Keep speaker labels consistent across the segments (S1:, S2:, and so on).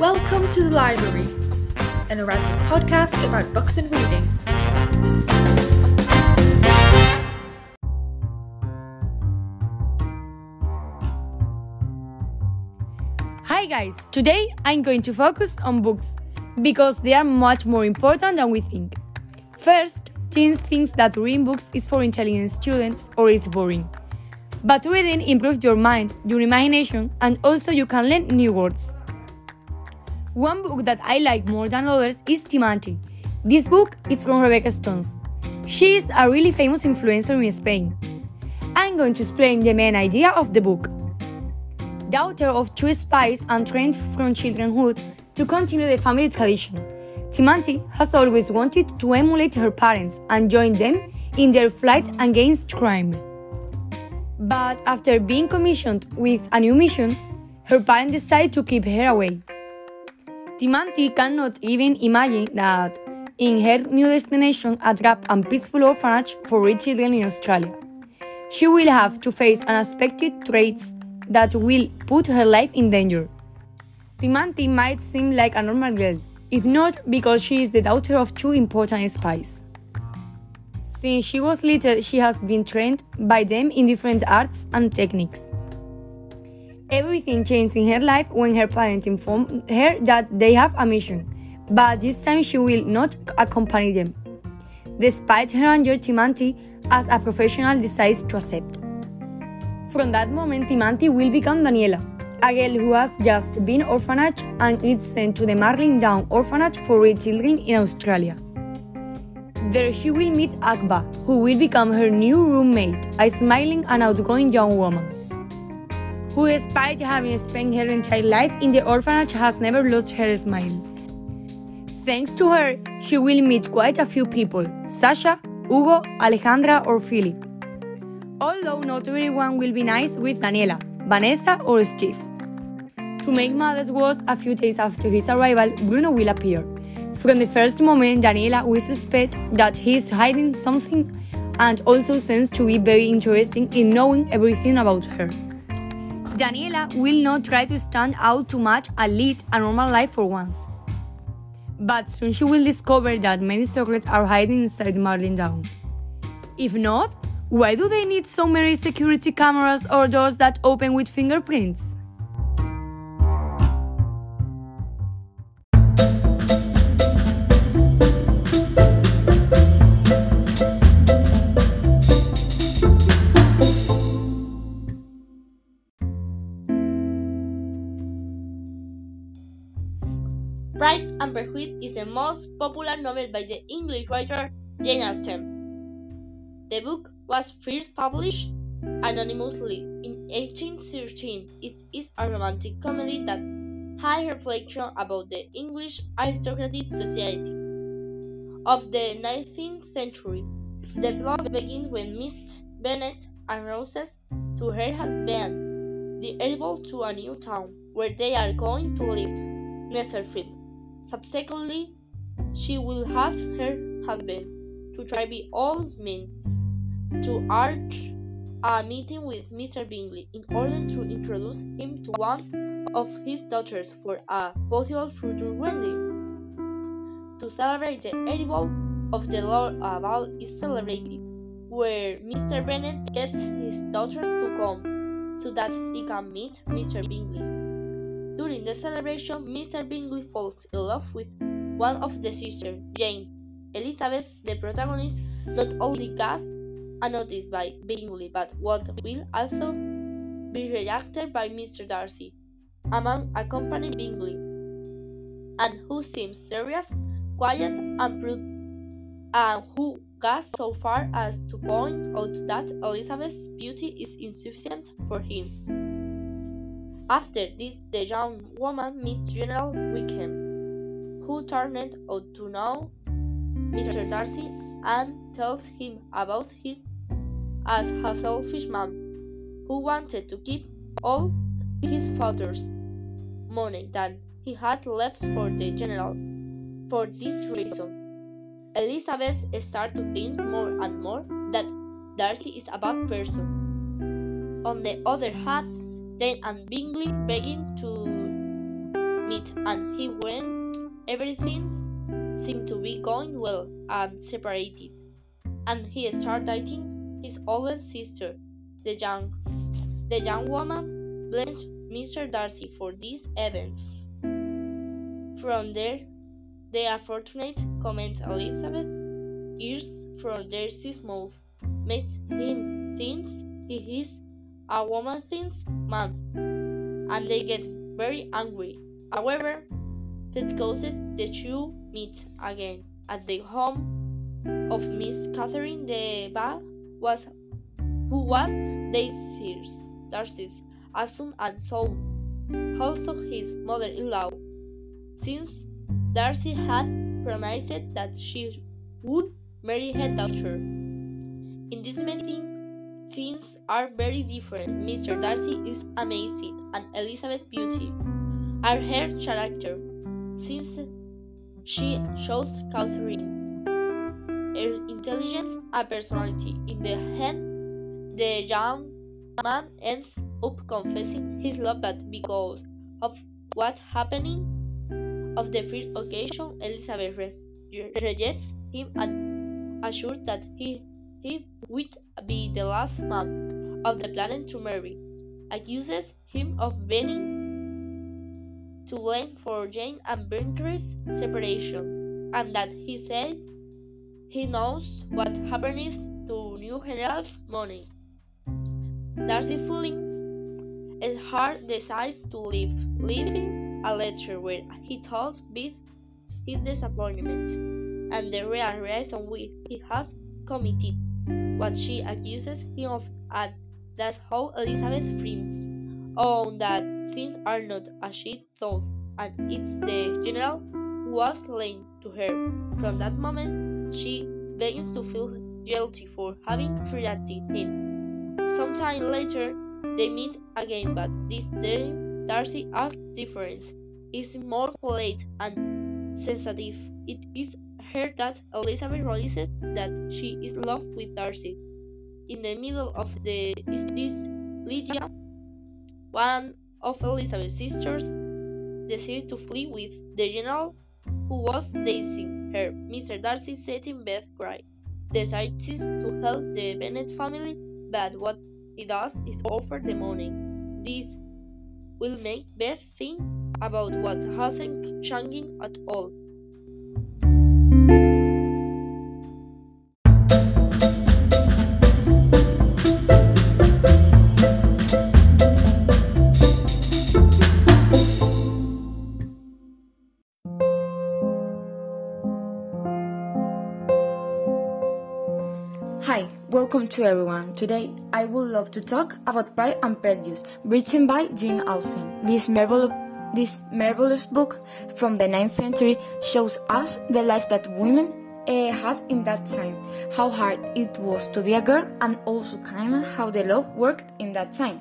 S1: Welcome to the library, an Erasmus podcast about books and reading.
S2: Hi guys, today I'm going to focus on books because they are much more important than we think. First, teens think that reading books is for intelligent students or it's boring. But reading improves your mind, your imagination, and also you can learn new words. One book that I like more than others is Timantí. This book is from Rebecca Stones. She is a really famous influencer in Spain. I'm going to explain the main idea of the book. Daughter of two spies and trained from childhood to continue the family tradition, Timantí has always wanted to emulate her parents and join them in their fight against crime. But after being commissioned with a new mission, her parents decide to keep her away. Timantí cannot even imagine that in her new destination, a trap and peaceful orphanage for rich children in Australia, she will have to face unexpected traits that will put her life in danger. Timantí might seem like a normal girl, if not because she is the daughter of two important spies. Since she was little, she has been trained by them in different arts and techniques. Everything changed in her life when her parents informed her that they have a mission, but this time she will not accompany them. Despite her anger, Timantí, as a professional, decides to accept. From that moment, Timantí will become Daniela, a girl who has just been orphanage and is sent to the Marlin Down Orphanage for rich children in Australia. There she will meet Akba, who will become her new roommate, a smiling and outgoing young woman, who despite having spent her entire life in the orphanage has never lost her smile. Thanks to her, she will meet quite a few people Sasha, Hugo, Alejandra, or Philip. Although not everyone will be nice with Daniela, Vanessa, or Steve. To make matters worse, a few days after his arrival, Bruno will appear. From the first moment, Daniela will suspect that he is hiding something and also seems to be very interested in knowing everything about her. Daniela will not try to stand out too much and lead a normal life for once. But soon she will discover that many secrets are hiding inside Marlin Down. If not, why do they need so many security cameras or doors that open with fingerprints?
S3: Pride and Prejudice is the most popular novel by the English writer Jane Austen. The book was first published anonymously in 1813. It is a romantic comedy that high reflection about the English aristocratic society of the 19th century. The plot begins when Miss Bennet announces to her husband the arrival to a new town where they are going to live, Netherfield. Subsequently, she will ask her husband to try by all means to arrange a meeting with Mr. Bingley in order to introduce him to one of his daughters for a possible future wedding. To celebrate the arrival of the Lord, a ball is celebrated, where Mr. Bennet gets his daughters to come so that he can meet Mr. Bingley. During the celebration, Mr. Bingley falls in love with one of the sisters, Jane. Elizabeth, the protagonist, not only gets unnoticed by Bingley, but what will also be rejected by Mr. Darcy, a man accompanying Bingley, and who seems serious, quiet, and prudent, and who goes so far as to point out that Elizabeth's beauty is insufficient for him. After this, the young woman meets General Wickham, who turned out to know Mr. Darcy and tells him about him as a selfish man who wanted to keep all his father's money that he had left for the general. For this reason, Elizabeth starts to think more and more that Darcy is a bad person. On the other hand, Jane and Bingley begin to meet and he went everything seemed to be going well and separated and he started dating his older sister the young the young woman blames Mr. Darcy for these events. From there, the unfortunate comment Elizabeth hears from Darcy's mouth makes him think he is a woman thinks man, and they get very angry. However, that causes the two meet again at the home of Miss Catherine de Bourgh was who was Daisy's Darcy's aunt and so also his mother-in-law, since Darcy had promised that she would marry her daughter. In this meeting, things are very different. Mr. Darcy is amazing, and Elizabeth's beauty are her character, since she shows Catherine her intelligence and personality. In the end, the young man ends up confessing his love but because of what happening of the first occasion Elizabeth rejects him and assures that he, he would be the last man of the planet to marry, accuses him of being to blame for Jane and Brinker's separation, and that he said he knows what happens to New General's money. Darcy feeling his heart decides to leave, leaving a letter where he tells Beth his disappointment and the real reason why he has committed what she accuses him of and that's how Elizabeth thinks on oh, that things are not as she thought and it's the general who was lying to her. From that moment she begins to feel guilty for having treated him Sometime later, they meet again, but this time Darcy acts different. Is more polite and sensitive. It is heard that Elizabeth realizes that she is in love with Darcy. In the middle of the is this Lydia, one of Elizabeth's sisters, decides to flee with the general who was dating her. Mr. Darcy, setting Beth cry, decides to help the Bennet family but what he does is offer the money. This will make Beth think about what hasn't changed at all.
S4: Hi, welcome to everyone. Today I would love to talk about Pride and Prejudice, written by Jane Austen. This marvelous, this marvelous book from the 9th century shows us the life that women uh, had in that time, how hard it was to be a girl, and also kinda how the law worked in that time.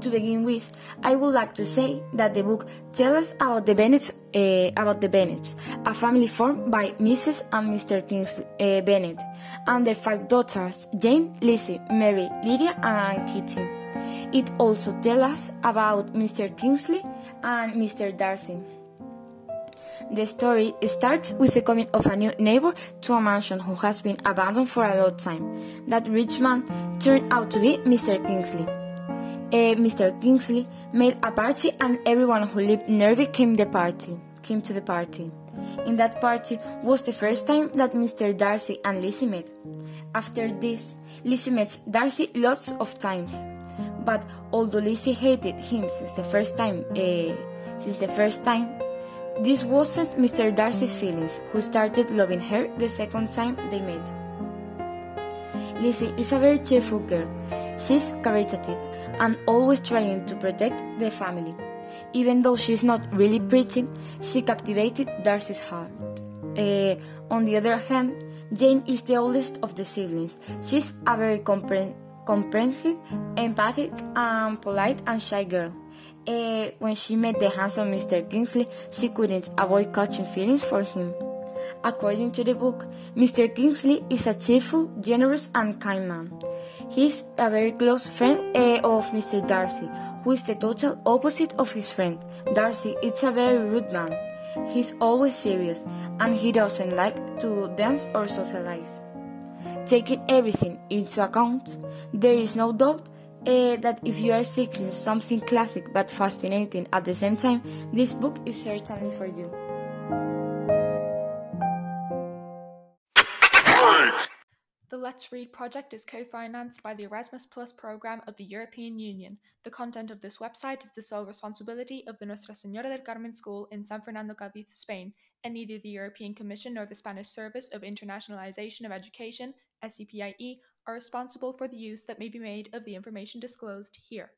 S4: To begin with, I would like to say that the book tells us about the Bennets, uh, about the Bennets, a family formed by Mrs. and Mr. Kingsley uh, Bennet, and their five daughters: Jane, Lizzie, Mary, Lydia, and Kitty. It also tells us about Mr. Kingsley and Mr. Darcy. The story starts with the coming of a new neighbor to a mansion who has been abandoned for a long time. That rich man turned out to be Mr. Kingsley. Uh, Mr. Kingsley made a party and everyone who lived nearby came the party came to the party. In that party was the first time that Mr. Darcy and Lizzie met. After this, Lizzie met Darcy lots of times. But although Lizzie hated him since the first time, uh, since the first time, this wasn't Mr. Darcy's feelings, who started loving her the second time they met. Lizzie is a very cheerful girl. She's caritative and always trying to protect the family. Even though she's not really pretty, she captivated Darcy's heart. Uh, on the other hand, Jane is the oldest of the siblings. She's a very compre- comprehensive, empathic, and polite and shy girl. Uh, when she met the handsome Mr. Kingsley, she couldn't avoid catching feelings for him. According to the book, Mr. Kingsley is a cheerful, generous, and kind man. He is a very close friend uh, of Mr. Darcy, who is the total opposite of his friend. Darcy is a very rude man. He's always serious and he doesn't like to dance or socialize. Taking everything into account, there is no doubt uh, that if you are seeking something classic but fascinating at the same time, this book is certainly for you.
S1: The Let's Read project is co financed by the Erasmus Plus program of the European Union. The content of this website is the sole responsibility of the Nuestra Señora del Carmen School in San Fernando, Cádiz, Spain, and neither the European Commission nor the Spanish Service of Internationalization of Education, SEPIE, are responsible for the use that may be made of the information disclosed here.